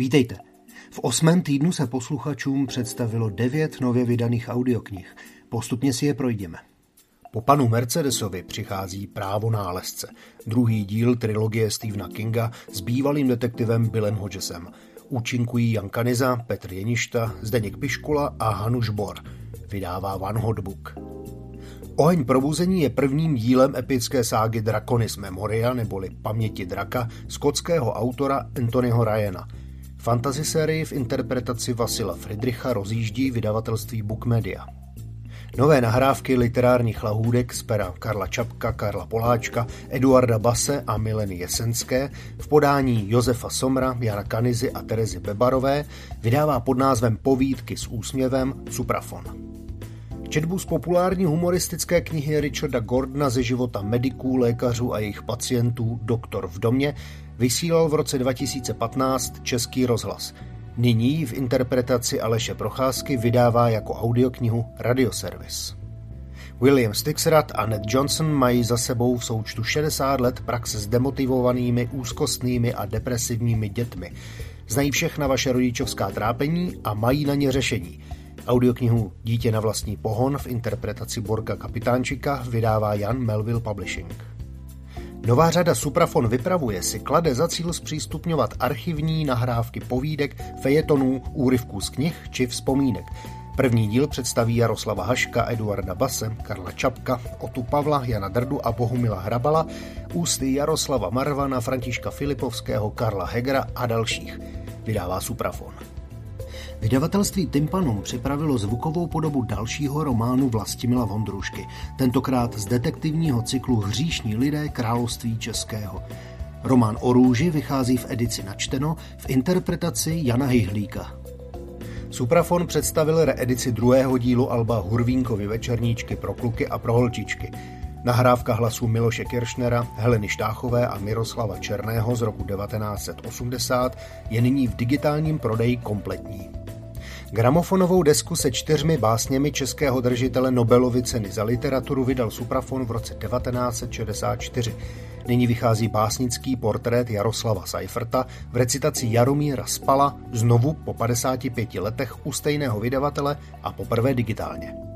Vítejte. V osmém týdnu se posluchačům představilo devět nově vydaných audioknih. Postupně si je projdeme. Po panu Mercedesovi přichází Právo nálezce, druhý díl trilogie Stephena Kinga s bývalým detektivem Billem Hodgesem. Účinkují Jan Kaniza, Petr Jeništa, Zdeněk Piškula a Hanuš Bor. Vydává Van Hotbook. Oheň probuzení je prvním dílem epické ságy Draconis Memoria neboli Paměti draka skotského autora Anthonyho Ryana. Fantasy sérii v interpretaci Vasila Friedricha rozjíždí vydavatelství Book Media. Nové nahrávky literárních lahůdek z pera Karla Čapka, Karla Poláčka, Eduarda Base a Mileny Jesenské v podání Josefa Somra, Jana Kanizy a Terezy Bebarové vydává pod názvem Povídky s úsměvem Suprafon. Četbu z populární humoristické knihy Richarda Gordona ze života mediků, lékařů a jejich pacientů Doktor v domě vysílal v roce 2015 Český rozhlas. Nyní v interpretaci Aleše Procházky vydává jako audioknihu Radioservis. William Stixrad a Ned Johnson mají za sebou v součtu 60 let praxe s demotivovanými, úzkostnými a depresivními dětmi. Znají všechna vaše rodičovská trápení a mají na ně řešení – Audioknihu Dítě na vlastní pohon v interpretaci Borka Kapitánčika vydává Jan Melville Publishing. Nová řada Suprafon vypravuje si klade za cíl zpřístupňovat archivní nahrávky povídek, fejetonů, úryvků z knih či vzpomínek. První díl představí Jaroslava Haška, Eduarda Base, Karla Čapka, Otu Pavla, Jana Drdu a Bohumila Hrabala, ústy Jaroslava Marvana, Františka Filipovského, Karla Hegera a dalších. Vydává Suprafon. Vydavatelství Tympanum připravilo zvukovou podobu dalšího románu Vlastimila Vondrušky, tentokrát z detektivního cyklu Hříšní lidé království českého. Román o růži vychází v edici načteno v interpretaci Jana Hyhlíka. Suprafon představil reedici druhého dílu Alba Hurvínkovi večerníčky pro kluky a pro holčičky. Nahrávka hlasů Miloše Kiršnera, Heleny Štáchové a Miroslava Černého z roku 1980 je nyní v digitálním prodeji kompletní. Gramofonovou desku se čtyřmi básněmi českého držitele Nobelovy ceny za literaturu vydal Suprafon v roce 1964. Nyní vychází básnický portrét Jaroslava Seiferta v recitaci Jaromíra Spala znovu po 55 letech u stejného vydavatele a poprvé digitálně.